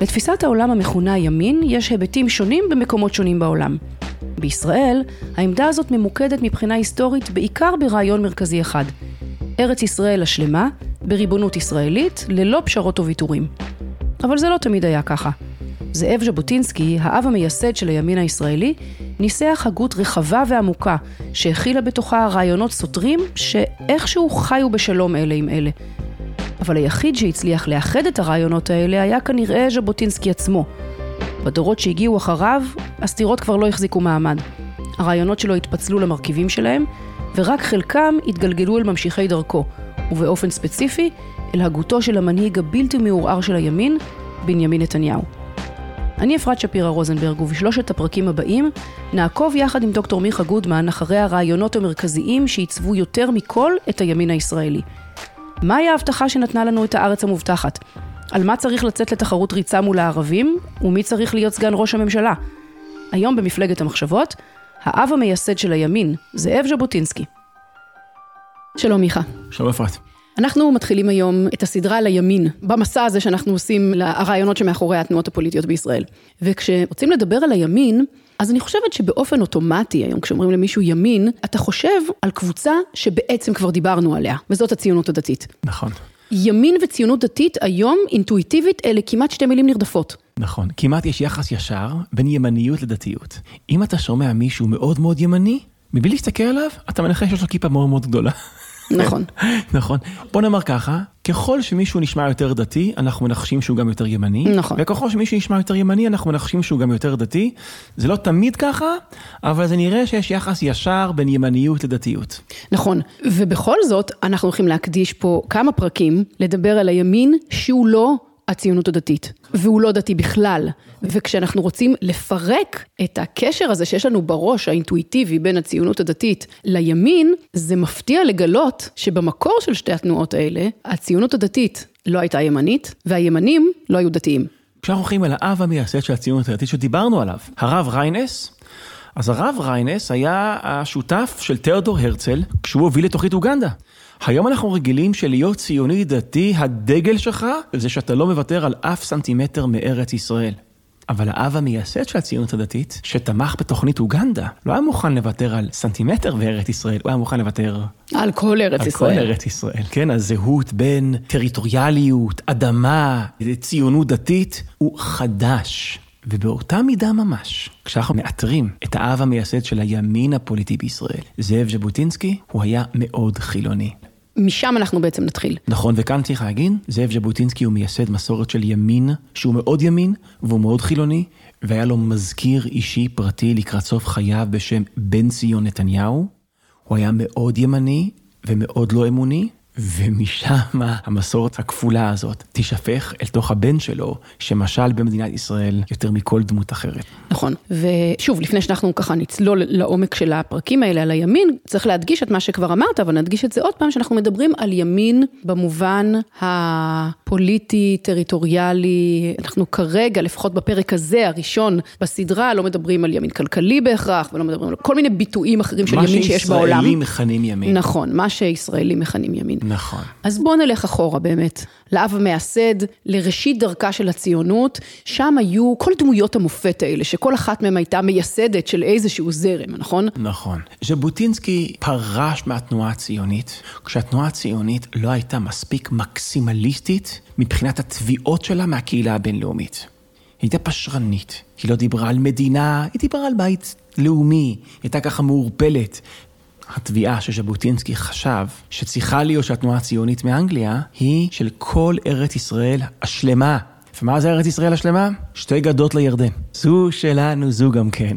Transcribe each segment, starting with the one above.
לתפיסת העולם המכונה ימין יש היבטים שונים במקומות שונים בעולם. בישראל, העמדה הזאת ממוקדת מבחינה היסטורית בעיקר ברעיון מרכזי אחד. ארץ ישראל השלמה, בריבונות ישראלית, ללא פשרות וויתורים. אבל זה לא תמיד היה ככה. זאב ז'בוטינסקי, האב המייסד של הימין הישראלי, ניסח הגות רחבה ועמוקה, שהכילה בתוכה רעיונות סותרים, שאיכשהו חיו בשלום אלה עם אלה. אבל היחיד שהצליח לאחד את הרעיונות האלה היה כנראה ז'בוטינסקי עצמו. בדורות שהגיעו אחריו, הסתירות כבר לא החזיקו מעמד. הרעיונות שלו התפצלו למרכיבים שלהם, ורק חלקם התגלגלו אל ממשיכי דרכו, ובאופן ספציפי, אל הגותו של המנהיג הבלתי מעורער של הימין, בנימין נתניהו. אני אפרת שפירא רוזנברג, ובשלושת הפרקים הבאים נעקוב יחד עם דוקטור מיכה גודמן אחרי הרעיונות המרכזיים שעיצבו יותר מכל את הימין הישראלי. מהי ההבטחה שנתנה לנו את הארץ המובטחת? על מה צריך לצאת לתחרות ריצה מול הערבים, ומי צריך להיות סגן ראש הממשלה? היום במפלגת המחשבות, האב המייסד של הימין, זאב ז'בוטינסקי. שלום מיכה. שלום אפרת. אנחנו מתחילים היום את הסדרה על הימין, במסע הזה שאנחנו עושים לרעיונות שמאחורי התנועות הפוליטיות בישראל. וכשרוצים לדבר על הימין, אז אני חושבת שבאופן אוטומטי היום, כשאומרים למישהו ימין, אתה חושב על קבוצה שבעצם כבר דיברנו עליה, וזאת הציונות הדתית. נכון. ימין וציונות דתית היום, אינטואיטיבית, אלה כמעט שתי מילים נרדפות. נכון. כמעט יש יחס ישר בין ימניות לדתיות. אם אתה שומע מישהו מאוד מאוד ימני, מבלי להסתכל עליו, אתה מנחש שיש לו כיפה מאוד מאוד גדולה. נכון. נכון. בוא נאמר ככה, ככל שמישהו נשמע יותר דתי, אנחנו מנחשים שהוא גם יותר ימני. נכון. וככל שמישהו נשמע יותר ימני, אנחנו מנחשים שהוא גם יותר דתי. זה לא תמיד ככה, אבל זה נראה שיש יחס ישר בין ימניות לדתיות. נכון. ובכל זאת, אנחנו הולכים להקדיש פה כמה פרקים לדבר על הימין שהוא לא הציונות הדתית, והוא לא דתי בכלל. וכשאנחנו רוצים לפרק את הקשר הזה שיש לנו בראש, האינטואיטיבי, בין הציונות הדתית לימין, זה מפתיע לגלות שבמקור של שתי התנועות האלה, הציונות הדתית לא הייתה ימנית, והימנים לא היו דתיים. כשאנחנו הולכים על האב המייסד של הציונות הדתית שדיברנו עליו, הרב ריינס, אז הרב ריינס היה השותף של תיאודור הרצל כשהוא הוביל את תוכנית אוגנדה. היום אנחנו רגילים שלהיות ציוני דתי, הדגל שלך, זה שאתה לא מוותר על אף סנטימטר מארץ ישראל. אבל האב המייסד של הציונות הדתית, שתמך בתוכנית אוגנדה, לא היה מוכן לוותר על סנטימטר בארץ ישראל, הוא היה מוכן לוותר... על כל ארץ על ישראל. כל ארץ ישראל. כן, הזהות בין טריטוריאליות, אדמה, ציונות דתית, הוא חדש. ובאותה מידה ממש, כשאנחנו מאתרים את האב המייסד של הימין הפוליטי בישראל, זאב ז'בוטינסקי, הוא היה מאוד חילוני. משם אנחנו בעצם נתחיל. נכון, וכאן צריך להגיד, זאב ז'בוטינסקי הוא מייסד מסורת של ימין, שהוא מאוד ימין, והוא מאוד חילוני, והיה לו מזכיר אישי פרטי לקראת סוף חייו בשם בן ציון נתניהו. הוא היה מאוד ימני ומאוד לא אמוני, ומשם המסורת הכפולה הזאת תישפך אל תוך הבן שלו, שמשל במדינת ישראל יותר מכל דמות אחרת. נכון, ושוב, לפני שאנחנו ככה נצלול לעומק של הפרקים האלה על הימין, צריך להדגיש את מה שכבר אמרת, אבל נדגיש את זה עוד פעם, שאנחנו מדברים על ימין במובן הפוליטי, טריטוריאלי, אנחנו כרגע, לפחות בפרק הזה, הראשון בסדרה, לא מדברים על ימין כלכלי בהכרח, ולא מדברים על כל מיני ביטויים אחרים של ימין שיש בעולם. מה שישראלים מכנים ימין. נכון, מה שישראלים מכנים ימין. נכון. אז בואו נלך אחורה באמת, לאב המייסד, לראשית דרכה של הציונות, שם היו כל דמויות המופת האלה, שכל אחת מהן הייתה מייסדת של איזשהו זרם, נכון? נכון. ז'בוטינסקי פרש מהתנועה הציונית, כשהתנועה הציונית לא הייתה מספיק מקסימליסטית מבחינת התביעות שלה מהקהילה הבינלאומית. היא הייתה פשרנית, היא לא דיברה על מדינה, היא דיברה על בית לאומי, היא הייתה ככה מעורפלת. התביעה שז'בוטינסקי חשב שצריכה להיות של התנועה הציונית מאנגליה, היא של כל ארץ ישראל השלמה. ומה זה ארץ ישראל השלמה? שתי גדות לירדן. זו שלנו, זו גם כן.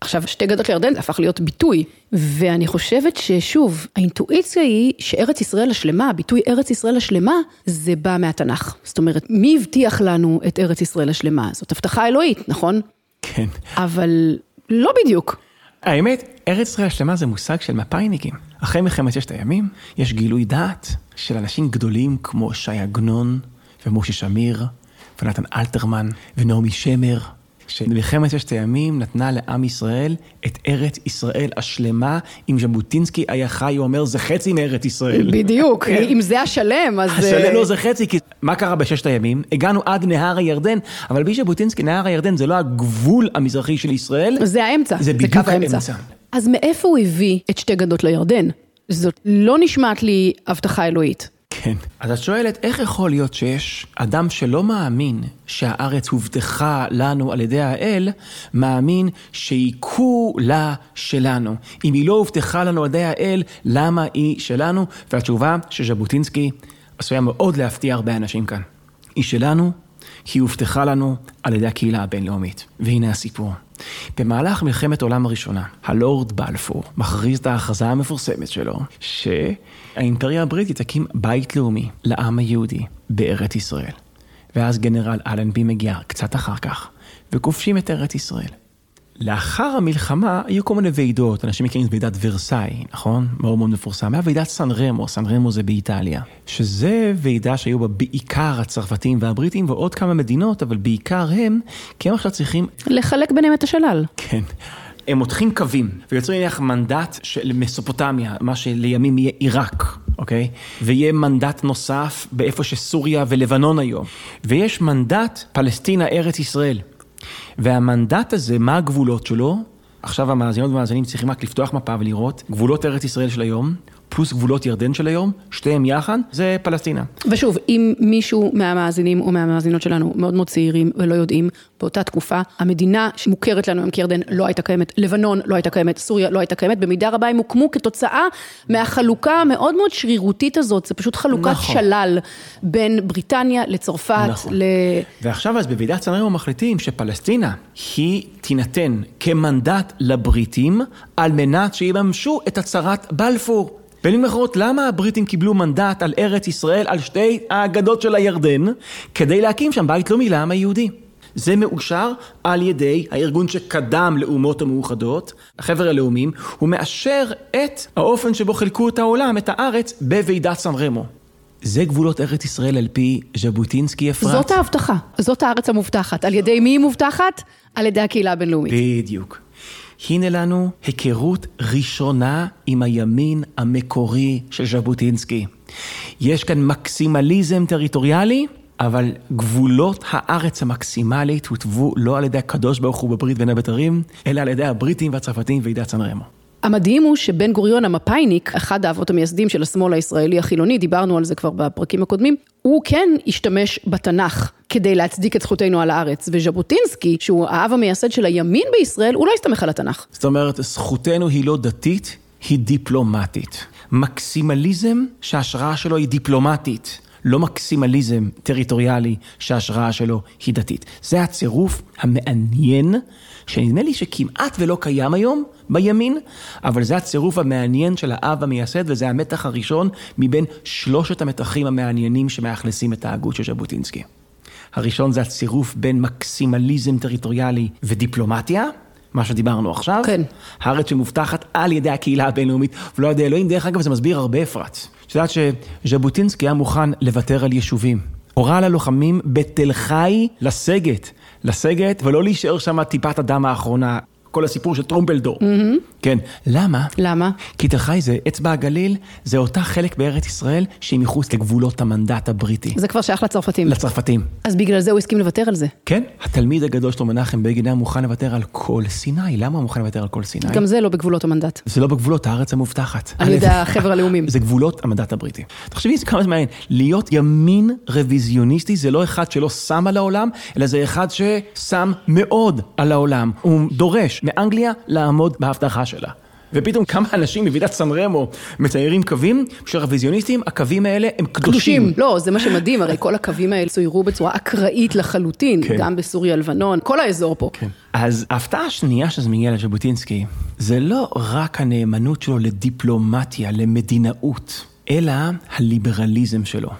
עכשיו, שתי גדות לירדן זה הפך להיות ביטוי, ואני חושבת ששוב, האינטואיציה היא שארץ ישראל השלמה, הביטוי ארץ ישראל השלמה, זה בא מהתנ"ך. זאת אומרת, מי הבטיח לנו את ארץ ישראל השלמה? זאת הבטחה אלוהית, נכון? כן. אבל לא בדיוק. האמת, ארץ ישראל השלמה זה מושג של מפאיניקים. אחרי מלחמת ששת הימים, יש גילוי דעת של אנשים גדולים כמו שי עגנון ומשה שמיר ונתן אלתרמן ונעמי שמר, שמלחמת ששת הימים נתנה לעם ישראל את ארץ ישראל השלמה. אם ז'בוטינסקי היה חי, הוא אומר, זה חצי מארץ ישראל. בדיוק, אם זה השלם, אז... השלם לא זה חצי, כי מה קרה בששת הימים? הגענו עד נהר הירדן, אבל בלי ז'בוטינסקי, נהר הירדן זה לא הגבול המזרחי של ישראל. זה האמצע, זה בדיוק. האמצע. אז מאיפה הוא הביא את שתי גדות לירדן? זאת לא נשמעת לי הבטחה אלוהית. כן. אז את שואלת, איך יכול להיות שיש אדם שלא מאמין שהארץ הובטחה לנו על ידי האל, מאמין שהיא כולה שלנו. אם היא לא הובטחה לנו על ידי האל, למה היא שלנו? והתשובה שז'בוטינסקי עשויה מאוד להפתיע הרבה אנשים כאן. היא שלנו, כי היא הובטחה לנו על ידי הקהילה הבינלאומית. והנה הסיפור. במהלך מלחמת העולם הראשונה, הלורד בלפור מכריז את ההכרזה המפורסמת שלו, שהאימפריה הבריטית תקים בית לאומי לעם היהודי בארץ ישראל. ואז גנרל אלנבי מגיע קצת אחר כך, וכובשים את ארץ ישראל. לאחר המלחמה היו כל מיני ועידות, אנשים מכירים את ועידת ורסאי, נכון? מאוד מאוד מפורסם. היה ועידת סן רמו, סן רמו זה באיטליה. שזה ועידה שהיו בה בעיקר הצרפתים והבריטים ועוד כמה מדינות, אבל בעיקר הם, כי הם עכשיו צריכים לחלק ביניהם את השלל. כן. הם מותחים קווים, ויוצרים נניח מנדט של מסופוטמיה, מה שלימים יהיה עיראק, אוקיי? ויהיה מנדט נוסף באיפה שסוריה ולבנון היום. ויש מנדט פלסטינה, ארץ ישראל. והמנדט הזה, מה הגבולות שלו? עכשיו המאזינות והמאזינים צריכים רק לפתוח מפה ולראות גבולות ארץ ישראל של היום, פלוס גבולות ירדן של היום, שתיהם יחד, זה פלסטינה. ושוב, אם מישהו מהמאזינים או מהמאזינות שלנו מאוד מאוד צעירים ולא יודעים, באותה תקופה, המדינה שמוכרת לנו היום כירדן לא הייתה קיימת, לבנון לא הייתה קיימת, סוריה לא הייתה קיימת, במידה רבה הם הוקמו כתוצאה מהחלוקה המאוד מאוד שרירותית הזאת, זה פשוט חלוקת נכון. שלל בין בריטניה לצרפת, נכון. ל... ועכשיו אז בוועידת סן רמו מחליטים שפלסטינה היא תינתן כמנדט לבריטים על מנת שיממשו את הצהרת בלפור. במילים אחרות, למה הבריטים קיבלו מנדט על ארץ ישראל, על שתי האגדות של הירדן, כדי להקים שם בית לאומי לעם היהודי? זה מאושר על ידי הארגון שקדם לאומות המאוחדות, החבר הלאומים, הוא מאשר את האופן שבו חילקו את העולם, את הארץ, בוועידת סן רמו. זה גבולות ארץ ישראל על פי ז'בוטינסקי אפרת. זאת ההבטחה, זאת הארץ המובטחת. על ידי מי היא מובטחת? על ידי הקהילה הבינלאומית. בדיוק. הנה לנו היכרות ראשונה עם הימין המקורי של ז'בוטינסקי. יש כאן מקסימליזם טריטוריאלי, אבל גבולות הארץ המקסימלית הוטבו לא על ידי הקדוש ברוך הוא בברית בין הבתרים, אלא על ידי הבריטים והצרפתים ועידת סן רמו. המדהים הוא שבן גוריון המפאיניק, אחד האבות המייסדים של השמאל הישראלי החילוני, דיברנו על זה כבר בפרקים הקודמים, הוא כן השתמש בתנ"ך כדי להצדיק את זכותנו על הארץ. וז'בוטינסקי, שהוא האב המייסד של הימין בישראל, הוא לא הסתמך על התנ"ך. זאת אומרת, זכותנו היא לא דתית, היא דיפלומטית. מקסימליזם שההשראה שלו היא דיפלומטית. לא מקסימליזם טריטוריאלי שההשראה שלו היא דתית. זה הצירוף המעניין, שנדמה לי שכמעט ולא קיים היום בימין, אבל זה הצירוף המעניין של האב המייסד, וזה המתח הראשון מבין שלושת המתחים המעניינים שמאכלסים את ההגות של ז'בוטינסקי. הראשון זה הצירוף בין מקסימליזם טריטוריאלי ודיפלומטיה, מה שדיברנו עכשיו. כן. הארץ שמובטחת על ידי הקהילה הבינלאומית, ולא על ידי אלוהים. דרך אגב, זה מסביר הרבה אפרת. את יודעת שז'בוטינסקי היה מוכן לוותר על יישובים. הורה ללוחמים בתל חי לסגת, לסגת ולא להישאר שם טיפת הדם האחרונה. כל הסיפור של טרומפלדור. Mm-hmm. כן. למה? למה? כי תל חי זה אצבע הגליל, זה אותה חלק בארץ ישראל שהיא מחוץ לגבולות המנדט הבריטי. זה כבר שייך לצרפתים. לצרפתים. אז בגלל זה הוא הסכים לוותר על זה. כן, התלמיד הגדול שלו, מנחם בגין, היה מוכן לוותר על כל סיני. למה הוא מוכן לוותר על כל סיני? גם זה לא בגבולות המנדט. זה לא בגבולות הארץ המובטחת. על ידי החבר הלאומים. זה גבולות המנדט הבריטי. תחשבי כמה זה מעניין, להיות ימין רוויזיוניסטי זה לא אחד שלא שם על העולם, אלא זה אחד ששם מאוד על העולם. הוא דורש מאנגליה לעמוד בהבטחה שלה. ופתאום כמה אנשים בוועידת סן רמו מציירים קווים, בשביל הרוויזיוניסטים, הקווים האלה הם קדושים. קדושים. לא, זה מה שמדהים, הרי כל הקווים האלה צוירו בצורה אקראית לחלוטין, כן. גם בסוריה, לבנון, כל האזור פה. כן. אז ההפתעה השנייה שזה מגיע לז'בוטינסקי, זה לא רק הנאמנות שלו לדיפלומטיה, למדינאות, אלא הליברליזם שלו.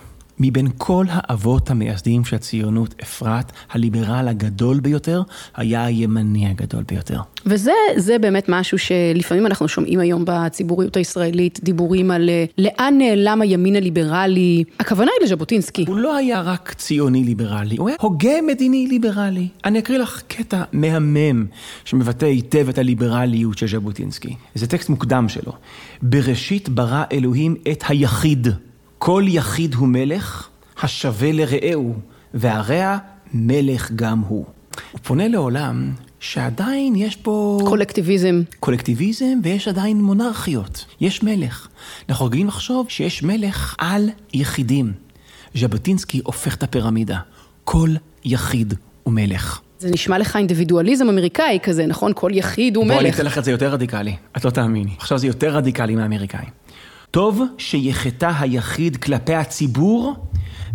מבין כל האבות המייסדים של הציונות, אפרת, הליברל הגדול ביותר, היה הימני הגדול ביותר. וזה זה באמת משהו שלפעמים אנחנו שומעים היום בציבוריות הישראלית, דיבורים על אה, לאן נעלם הימין הליברלי. הכוונה היא לז'בוטינסקי. הוא לא היה רק ציוני ליברלי, הוא היה הוגה מדיני ליברלי. אני אקריא לך קטע מהמם שמבטא היטב את הליברליות של ז'בוטינסקי. זה טקסט מוקדם שלו. בראשית ברא אלוהים את היחיד. כל יחיד הוא מלך, השווה לרעהו, והרע מלך גם הוא. הוא פונה לעולם שעדיין יש פה... קולקטיביזם. קולקטיביזם ויש עדיין מונרכיות. יש מלך. אנחנו רגילים לחשוב שיש מלך על יחידים. ז'בוטינסקי הופך את הפירמידה. כל יחיד הוא מלך. זה נשמע לך אינדיבידואליזם אמריקאי כזה, נכון? כל יחיד הוא בואי אני מלך. אתן לך את זה יותר רדיקלי. את לא תאמיני. עכשיו זה יותר רדיקלי מהאמריקאים. טוב שיחטא היחיד כלפי הציבור,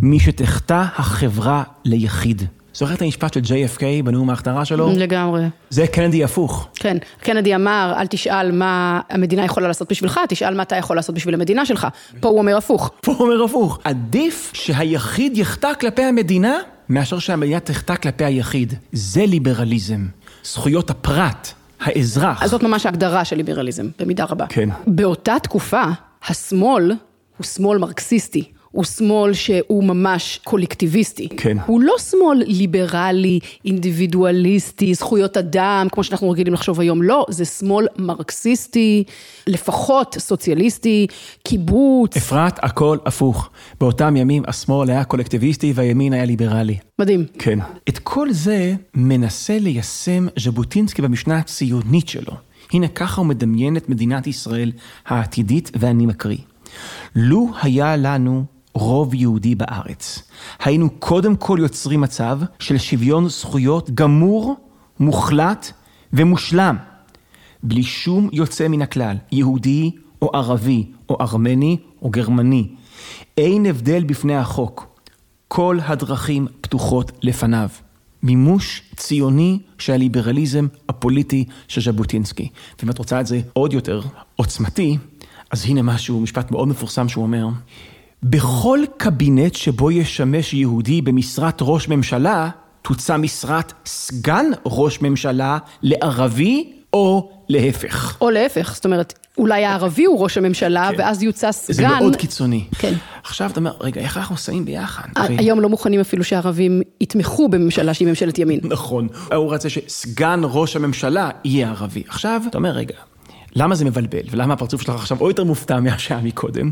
משתחטא החברה ליחיד. זוכר את המשפט של JFK בנאום ההכתרה שלו? לגמרי. זה קנדי הפוך. כן, קנדי אמר, אל תשאל מה המדינה יכולה לעשות בשבילך, תשאל מה אתה יכול לעשות בשביל המדינה שלך. פה הוא אומר הפוך. פה הוא אומר הפוך. עדיף שהיחיד יחטא כלפי המדינה, מאשר שהמדינה תחטא כלפי היחיד. זה ליברליזם. זכויות הפרט, האזרח. אז זאת ממש ההגדרה של ליברליזם, במידה רבה. כן. באותה תקופה, השמאל הוא שמאל מרקסיסטי. הוא שמאל שהוא ממש קולקטיביסטי. כן. הוא לא שמאל ליברלי, אינדיבידואליסטי, זכויות אדם, כמו שאנחנו רגילים לחשוב היום, לא, זה שמאל מרקסיסטי, לפחות סוציאליסטי, קיבוץ. אפרת, הכל הפוך. באותם ימים השמאל היה קולקטיביסטי והימין היה ליברלי. מדהים. כן. את כל זה מנסה ליישם ז'בוטינסקי במשנה הציונית שלו. הנה ככה הוא מדמיין את מדינת ישראל העתידית, ואני מקריא. לו היה לנו רוב יהודי בארץ, היינו קודם כל יוצרים מצב של שוויון זכויות גמור, מוחלט ומושלם, בלי שום יוצא מן הכלל, יהודי או ערבי או ארמני או גרמני. אין הבדל בפני החוק. כל הדרכים פתוחות לפניו. מימוש ציוני של הליברליזם הפוליטי של ז'בוטינסקי. ואם את רוצה את זה עוד יותר עוצמתי, אז הנה משהו, משפט מאוד מפורסם שהוא אומר, בכל קבינט שבו ישמש יהודי במשרת ראש ממשלה, תוצא משרת סגן ראש ממשלה לערבי או להפך. או להפך, זאת אומרת, אולי הערבי הוא ראש הממשלה, כן. ואז יוצא זה סגן. מאוד קיצוני. כן. עכשיו אתה אומר, רגע, איך אנחנו שמים ביחד? ה- הרי- היום לא מוכנים אפילו שהערבים יתמכו בממשלה שהיא ממשלת ימין. נכון. הוא רצה שסגן ראש הממשלה יהיה ערבי. עכשיו, אתה אומר, רגע, למה זה מבלבל? ולמה הפרצוף שלך עכשיו עוד יותר מופתע מהשעה מקודם?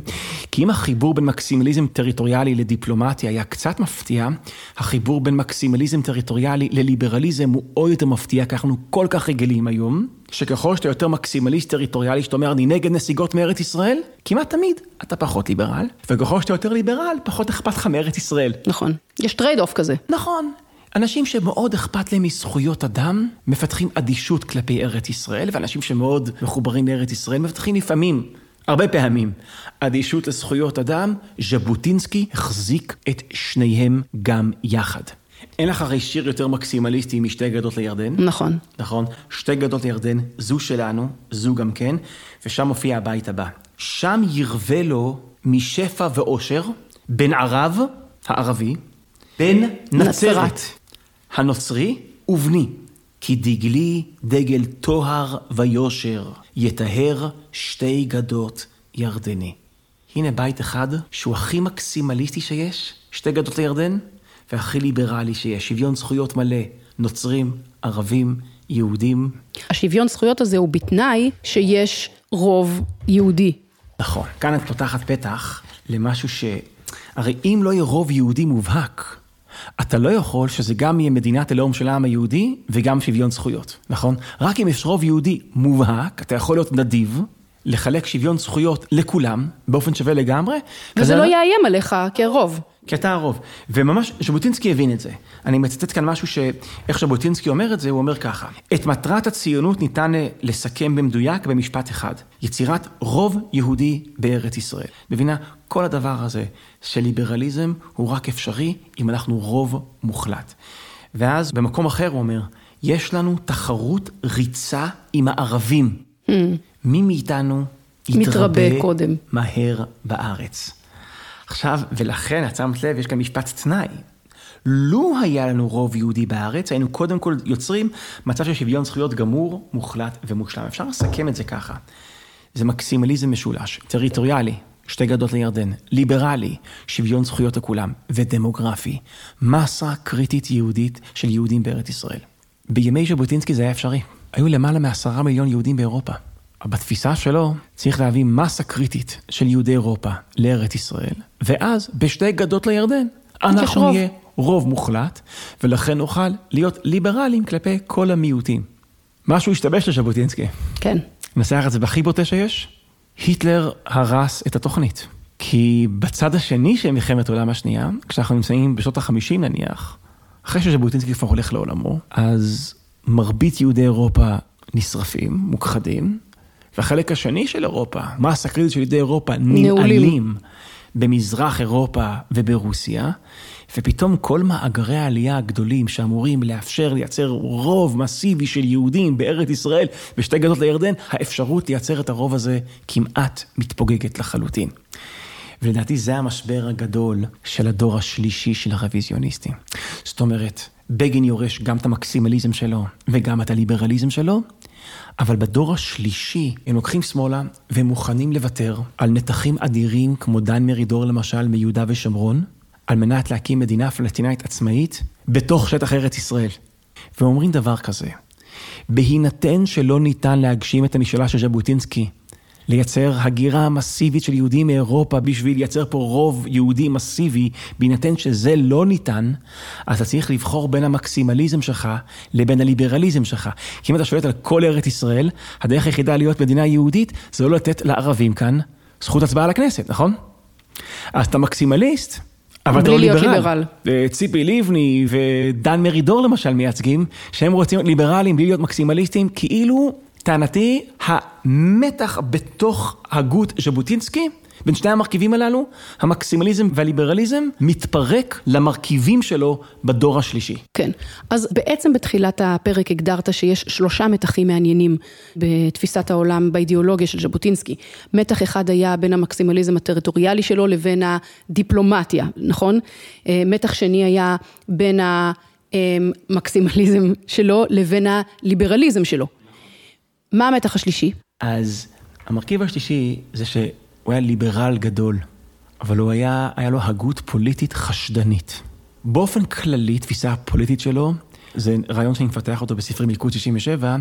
כי אם החיבור בין מקסימליזם טריטוריאלי לדיפלומטיה היה קצת מפתיע, החיבור בין מקסימליזם טריטוריאלי לליברליזם הוא עוד יותר מפתיע, כי אנחנו כל כך רגילים היום, שככל שאתה יותר מקסימליסט טריטוריאלי, שאתה אומר, אני נגד נסיגות מארץ ישראל, כמעט תמיד אתה פחות ליברל, וככל שאתה יותר ליברל, פחות אכפת לך מארץ ישראל. נכון. יש trade-off כזה. נכון. אנשים שמאוד אכפת להם מזכויות אדם, מפתחים אדישות כלפי ארץ ישראל, ואנשים שמאוד מחוברים לארץ ישראל, מפתחים לפעמים, הרבה פעמים, אדישות לזכויות אדם. ז'בוטינסקי החזיק את שניהם גם יחד. אין לך הרי שיר יותר מקסימליסטי משתי גדות לירדן. נכון. נכון, שתי גדות לירדן, זו שלנו, זו גם כן, ושם מופיע הבית הבא. שם ירווה לו משפע ואושר, בן ערב, הערבי, בן נצרת. נצרת, הנוצרי, ובני. כי דגלי דגל טוהר ויושר, יטהר שתי גדות ירדני. הנה בית אחד שהוא הכי מקסימליסטי שיש, שתי גדות לירדן, והכי ליברלי שיש, שוויון זכויות מלא, נוצרים, ערבים, יהודים. השוויון זכויות הזה הוא בתנאי שיש רוב יהודי. נכון. כאן את פותחת פתח למשהו ש... הרי אם לא יהיה רוב יהודי מובהק, אתה לא יכול שזה גם יהיה מדינת הלאום של העם היהודי וגם שוויון זכויות, נכון? רק אם יש רוב יהודי מובהק, אתה יכול להיות נדיב, לחלק שוויון זכויות לכולם, באופן שווה לגמרי. וזה כזה- לא יאיים עליך כרוב. כי אתה הרוב. וממש, ז'בוטינסקי הבין את זה. אני מצטט כאן משהו שאיך ז'בוטינסקי אומר את זה, הוא אומר ככה: את מטרת הציונות ניתן לסכם במדויק במשפט אחד, יצירת רוב יהודי בארץ ישראל. מבינה, כל הדבר הזה של ליברליזם הוא רק אפשרי אם אנחנו רוב מוחלט. ואז במקום אחר הוא אומר, יש לנו תחרות ריצה עם הערבים. Mm. מי מאיתנו יתרבה קודם. מהר בארץ. עכשיו, ולכן, את שמת לב, יש כאן משפט תנאי. לו היה לנו רוב יהודי בארץ, היינו קודם כל יוצרים מצב של שוויון זכויות גמור, מוחלט ומושלם. אפשר לסכם את זה ככה. זה מקסימליזם משולש, טריטוריאלי, שתי גדות לירדן, ליברלי, שוויון זכויות לכולם, ודמוגרפי. מסה קריטית יהודית של יהודים בארץ ישראל. בימי ז'בוטינסקי זה היה אפשרי. היו למעלה מעשרה מיליון יהודים באירופה. בתפיסה שלו צריך להביא מסה קריטית של יהודי אירופה לארץ ישראל, ואז בשתי גדות לירדן אנחנו נהיה רוב מוחלט, ולכן נוכל להיות ליברליים כלפי כל המיעוטים. משהו השתבש לז'בוטינסקי. כן. ננסח את זה בהכי בוטה שיש, היטלר הרס את התוכנית. כי בצד השני של מלחמת העולם השנייה, כשאנחנו נמצאים בשנות החמישים נניח, אחרי שז'בוטינסקי כבר הולך לעולמו, אז מרבית יהודי אירופה נשרפים, מוכחדים, והחלק השני של אירופה, מסה קריטית של יהודי אירופה, ננעלים במזרח אירופה וברוסיה, ופתאום כל מאגרי העלייה הגדולים שאמורים לאפשר לייצר רוב מסיבי של יהודים בארץ ישראל ושתי גדות לירדן, האפשרות לייצר את הרוב הזה כמעט מתפוגגת לחלוטין. ולדעתי זה המשבר הגדול של הדור השלישי של הרוויזיוניסטים. זאת אומרת, בגין יורש גם את המקסימליזם שלו וגם את הליברליזם שלו, אבל בדור השלישי הם לוקחים שמאלה והם מוכנים לוותר על נתחים אדירים כמו דן מרידור למשל מיהודה ושומרון, על מנת להקים מדינה פלסטינאית עצמאית בתוך שטח ארץ ישראל. ואומרים דבר כזה, בהינתן שלא ניתן להגשים את המשאלה של ז'בוטינסקי, לייצר הגירה מסיבית של יהודים מאירופה בשביל לייצר פה רוב יהודי מסיבי, בהינתן שזה לא ניתן, אז אתה צריך לבחור בין המקסימליזם שלך לבין הליברליזם שלך. כי אם אתה שולט על כל ארץ ישראל, הדרך היחידה להיות מדינה יהודית זה לא לתת לערבים כאן זכות הצבעה לכנסת, נכון? אז אתה מקסימליסט, אבל אתה לא ליברל. ציפי לבני ודן מרידור למשל מייצגים, שהם רוצים להיות ליברלים בלי להיות מקסימליסטים, כאילו טענתי, המתח בתוך הגות ז'בוטינסקי, בין שני המרכיבים הללו, המקסימליזם והליברליזם, מתפרק למרכיבים שלו בדור השלישי. כן, אז בעצם בתחילת הפרק הגדרת שיש שלושה מתחים מעניינים בתפיסת העולם, באידיאולוגיה של ז'בוטינסקי. מתח אחד היה בין המקסימליזם הטריטוריאלי שלו לבין הדיפלומטיה, נכון? אה, מתח שני היה בין המקסימליזם שלו לבין הליברליזם שלו. מה המתח השלישי? אז המרכיב השלישי זה שהוא היה ליברל גדול, אבל הוא היה, היה לו הגות פוליטית חשדנית. באופן כללי, תפיסה הפוליטית שלו, זה רעיון שאני מפתח אותו בספרי מלכוד 67,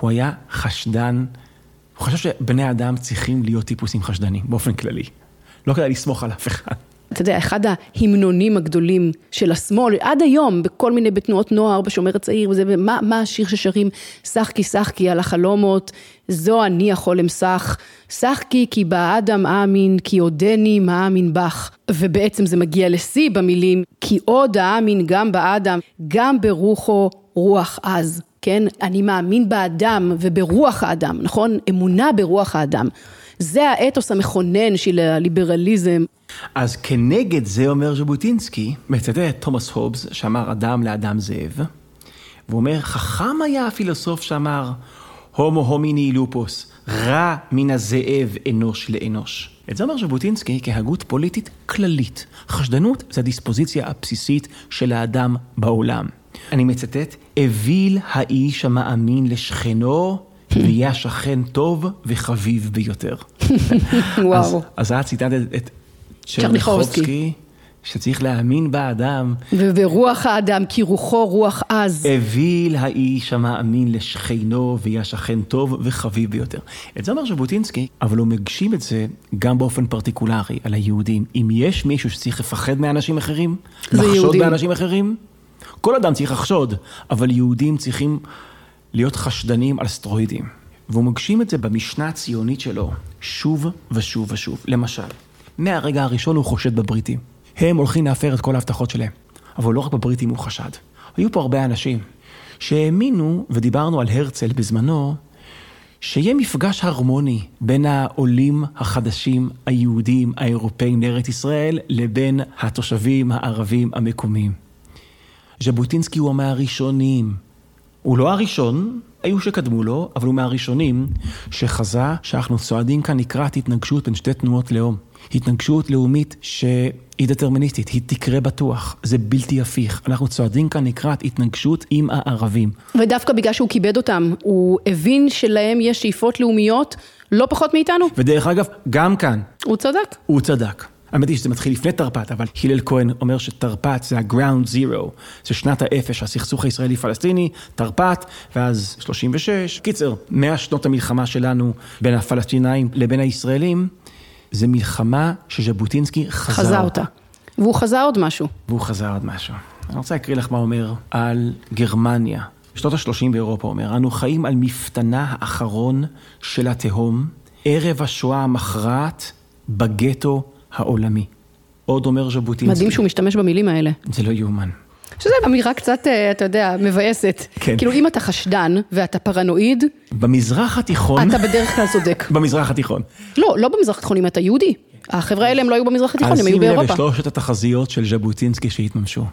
הוא היה חשדן, הוא חשב שבני אדם צריכים להיות טיפוסים חשדנים, באופן כללי. לא כדאי לסמוך על אף אחד. אתה יודע, אחד ההמנונים הגדולים של השמאל, עד היום, בכל מיני, בתנועות נוער, בשומר הצעיר, וזה, מה, מה השיר ששרים, שחקי שחקי על החלומות, זו אני החולם סך, שחקי כי באדם אמין, כי עודני מאמין בך. ובעצם זה מגיע לשיא במילים, כי עוד האמין גם באדם, גם ברוחו רוח עז. כן? אני מאמין באדם וברוח האדם, נכון? אמונה ברוח האדם. זה האתוס המכונן של הליברליזם. אז כנגד זה אומר ז'בוטינסקי, מצטט תומאס הובס, שאמר אדם לאדם זאב, והוא אומר, חכם היה הפילוסוף שאמר, הומו הומיני לופוס, רע מן הזאב אנוש לאנוש. את זה אומר ז'בוטינסקי כהגות פוליטית כללית. חשדנות זה הדיספוזיציה הבסיסית של האדם בעולם. אני מצטט, אוויל האיש המאמין לשכנו ויהיה השכן טוב וחביב ביותר. וואו. אז את ציטטת את צ'רניחובסקי. שצריך להאמין באדם. וברוח האדם, כי רוחו רוח עז. אוויל האיש המאמין לשכנו ויהיה השכן טוב וחביב ביותר. את זה אומר ז'בוטינסקי, אבל הוא מגשים את זה גם באופן פרטיקולרי על היהודים. אם יש מישהו שצריך לפחד מאנשים אחרים, לחשוד יהודים. באנשים אחרים, כל אדם צריך לחשוד, אבל יהודים צריכים להיות חשדנים על סטרואידים. והוא מגשים את זה במשנה הציונית שלו, שוב ושוב ושוב. למשל, מהרגע הראשון הוא חושד בבריטים. הם הולכים להפר את כל ההבטחות שלהם. אבל לא רק בבריטים הוא חשד. היו פה הרבה אנשים שהאמינו, ודיברנו על הרצל בזמנו, שיהיה מפגש הרמוני בין העולים החדשים, היהודים, האירופאים לארץ ישראל, לבין התושבים הערבים המקומיים. ז'בוטינסקי הוא מהראשונים, הוא לא הראשון, היו שקדמו לו, אבל הוא מהראשונים שחזה שאנחנו צועדים כאן לקראת התנגשות בין שתי תנועות לאום. התנגשות לאומית שהיא דטרמיניסטית, היא תקרה בטוח, זה בלתי הפיך. אנחנו צועדים כאן לקראת התנגשות עם הערבים. ודווקא בגלל שהוא כיבד אותם, הוא הבין שלהם יש שאיפות לאומיות לא פחות מאיתנו. ודרך אגב, גם כאן. הוא צדק. הוא צדק. האמת היא שזה מתחיל לפני תרפ"ט, אבל הלל כהן אומר שתרפ"ט זה ה-ground zero, זה שנת האפס, הסכסוך הישראלי-פלסטיני, תרפ"ט, ואז 36. קיצר, 100 שנות המלחמה שלנו בין הפלסטינאים לבין הישראלים, זה מלחמה שז'בוטינסקי חזה, חזה אותה. והוא חזה עוד משהו. והוא חזה עוד משהו. אני רוצה להקריא לך מה אומר על גרמניה. בשנות ה-30 באירופה אומר, אנו חיים על מפתנה האחרון של התהום, ערב השואה המכרעת, בגטו העולמי. עוד אומר ז'בוטינסקי. מדהים שהוא משתמש במילים האלה. זה לא יאומן. שזה אמירה קצת, אה, אתה יודע, מבאסת. כן. כאילו, אם אתה חשדן ואתה פרנואיד, במזרח התיכון... אתה בדרך כלל צודק. במזרח התיכון. לא, לא במזרח התיכון, אם אתה יהודי. החבר'ה האלה הם לא היו במזרח התיכון, הם היו אז שים לב באירופה. לשלושת התחזיות של ז'בוטינסקי שהתממשו.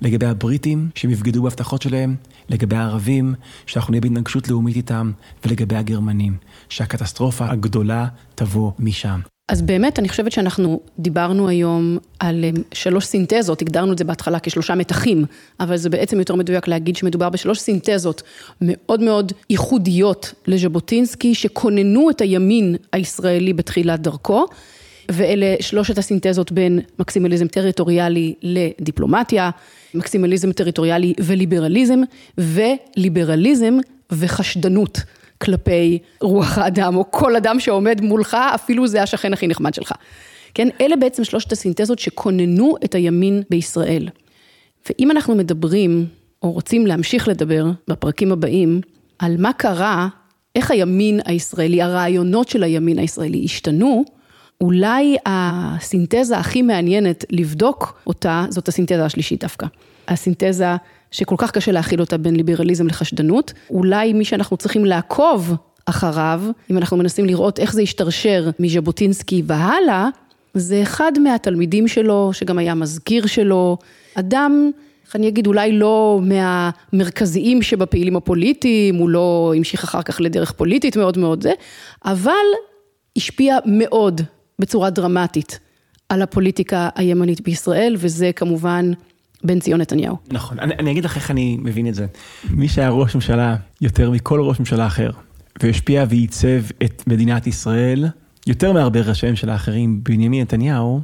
לגבי הבריטים, שהם יבגדו בהבטחות שלהם, לגבי הערבים, שאנחנו נהיה בהתנגשות לאומית איתם, ולגבי הגרמנים, שהקטסטרופה הגדולה תבוא משם. אז באמת, אני חושבת שאנחנו דיברנו היום על אמ, שלוש סינתזות, הגדרנו את זה בהתחלה כשלושה מתחים, אבל זה בעצם יותר מדויק להגיד שמדובר בשלוש סינתזות מאוד מאוד ייחודיות לז'בוטינסקי, שכוננו את הימין הישראלי בתחילת דרכו, ואלה שלושת הסינתזות בין מקסימליזם טריטוריאלי לדיפלומטיה, מקסימליזם טריטוריאלי וליברליזם, וליברליזם וחשדנות. כלפי רוח האדם, או כל אדם שעומד מולך, אפילו זה השכן הכי נחמד שלך. כן, אלה בעצם שלושת הסינתזות שכוננו את הימין בישראל. ואם אנחנו מדברים, או רוצים להמשיך לדבר בפרקים הבאים, על מה קרה, איך הימין הישראלי, הרעיונות של הימין הישראלי השתנו, אולי הסינתזה הכי מעניינת לבדוק אותה, זאת הסינתזה השלישית דווקא. הסינתזה שכל כך קשה להכיל אותה בין ליברליזם לחשדנות, אולי מי שאנחנו צריכים לעקוב אחריו, אם אנחנו מנסים לראות איך זה השתרשר מז'בוטינסקי והלאה, זה אחד מהתלמידים שלו, שגם היה מזכיר שלו, אדם, איך אני אגיד, אולי לא מהמרכזיים שבפעילים הפוליטיים, הוא לא המשיך אחר כך לדרך פוליטית מאוד מאוד זה, אבל השפיע מאוד, בצורה דרמטית, על הפוליטיקה הימנית בישראל, וזה כמובן בן ציון נתניהו. נכון, אני, אני אגיד לך איך אני מבין את זה. מי שהיה ראש ממשלה יותר מכל ראש ממשלה אחר, והשפיע ועיצב את מדינת ישראל, יותר מהרבה ראשי ממשלה אחרים, בנימין נתניהו,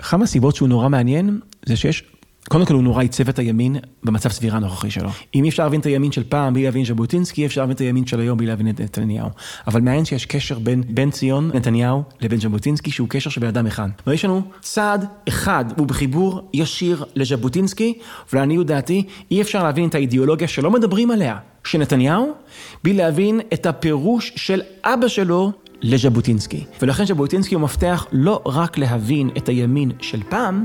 אחת מהסיבות שהוא נורא מעניין, זה שיש, קודם כל הוא נורא עיצב את הימין במצב סבירה הנוכחי שלו. אם אי אפשר להבין את הימין של פעם בלי להבין ז'בוטינסקי, אי אפשר להבין את הימין של היום בלי להבין את נתניהו. אבל מעניין שיש קשר בין בן ציון, נתניהו, לבין ז'בוטינסקי, שהוא קשר של בן אדם אחד. ויש לנו צעד אחד, הוא בחיבור ישיר לז'בוטינסקי, ולעניות דעתי, אי אפשר להבין את האידיאולוגיה שלא מדברים עליה, של נתניהו, בלי להבין את הפירוש של אבא שלו לז'בוטינסקי. ולכן ז'בוטינסקי הוא מפתח לא רק להבין את הימין של פעם,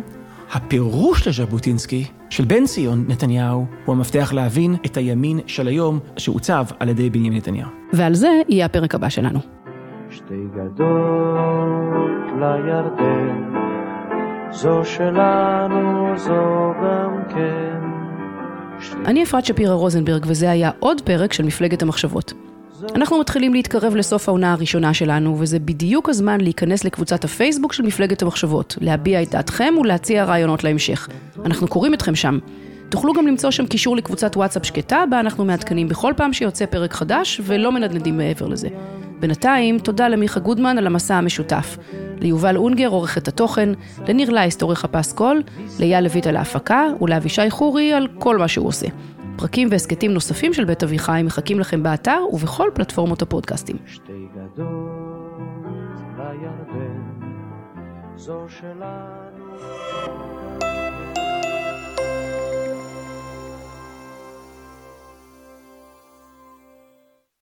הפירוש לז'בוטינסקי של בן ציון נתניהו הוא המפתח להבין את הימין של היום שעוצב על ידי בנימין נתניהו. ועל זה יהיה הפרק הבא שלנו. שתי גדות לירדן, זו שלנו, זו גם כן. אני אפרת שפירא רוזנברג, וזה היה עוד פרק של מפלגת המחשבות. אנחנו מתחילים להתקרב לסוף העונה הראשונה שלנו, וזה בדיוק הזמן להיכנס לקבוצת הפייסבוק של מפלגת המחשבות, להביע את דעתכם ולהציע רעיונות להמשך. אנחנו קוראים אתכם שם. תוכלו גם למצוא שם קישור לקבוצת וואטסאפ שקטה, בה אנחנו מעדכנים בכל פעם שיוצא פרק חדש, ולא מנדנדים מעבר לזה. בינתיים, תודה למיכה גודמן על המסע המשותף. ליובל אונגר, עורכת התוכן, לניר לייסט, עורך הפסקול, לאייל לויט על ההפקה, ולאבישי חורי על כל מה שהוא עושה. פרקים והסכתים נוספים של בית אביחי מחכים לכם באתר ובכל פלטפורמות הפודקאסטים. שתי גדות לירדן, זו שלנו.